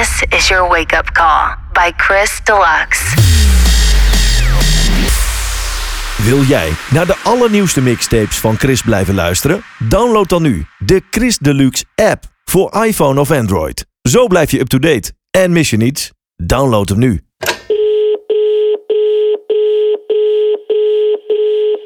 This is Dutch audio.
This is your wake up call by Chris Deluxe. Wil jij naar de allernieuwste mixtapes van Chris blijven luisteren? Download dan nu de Chris Deluxe app voor iPhone of Android. Zo blijf je up-to-date en mis je niets. Download hem nu.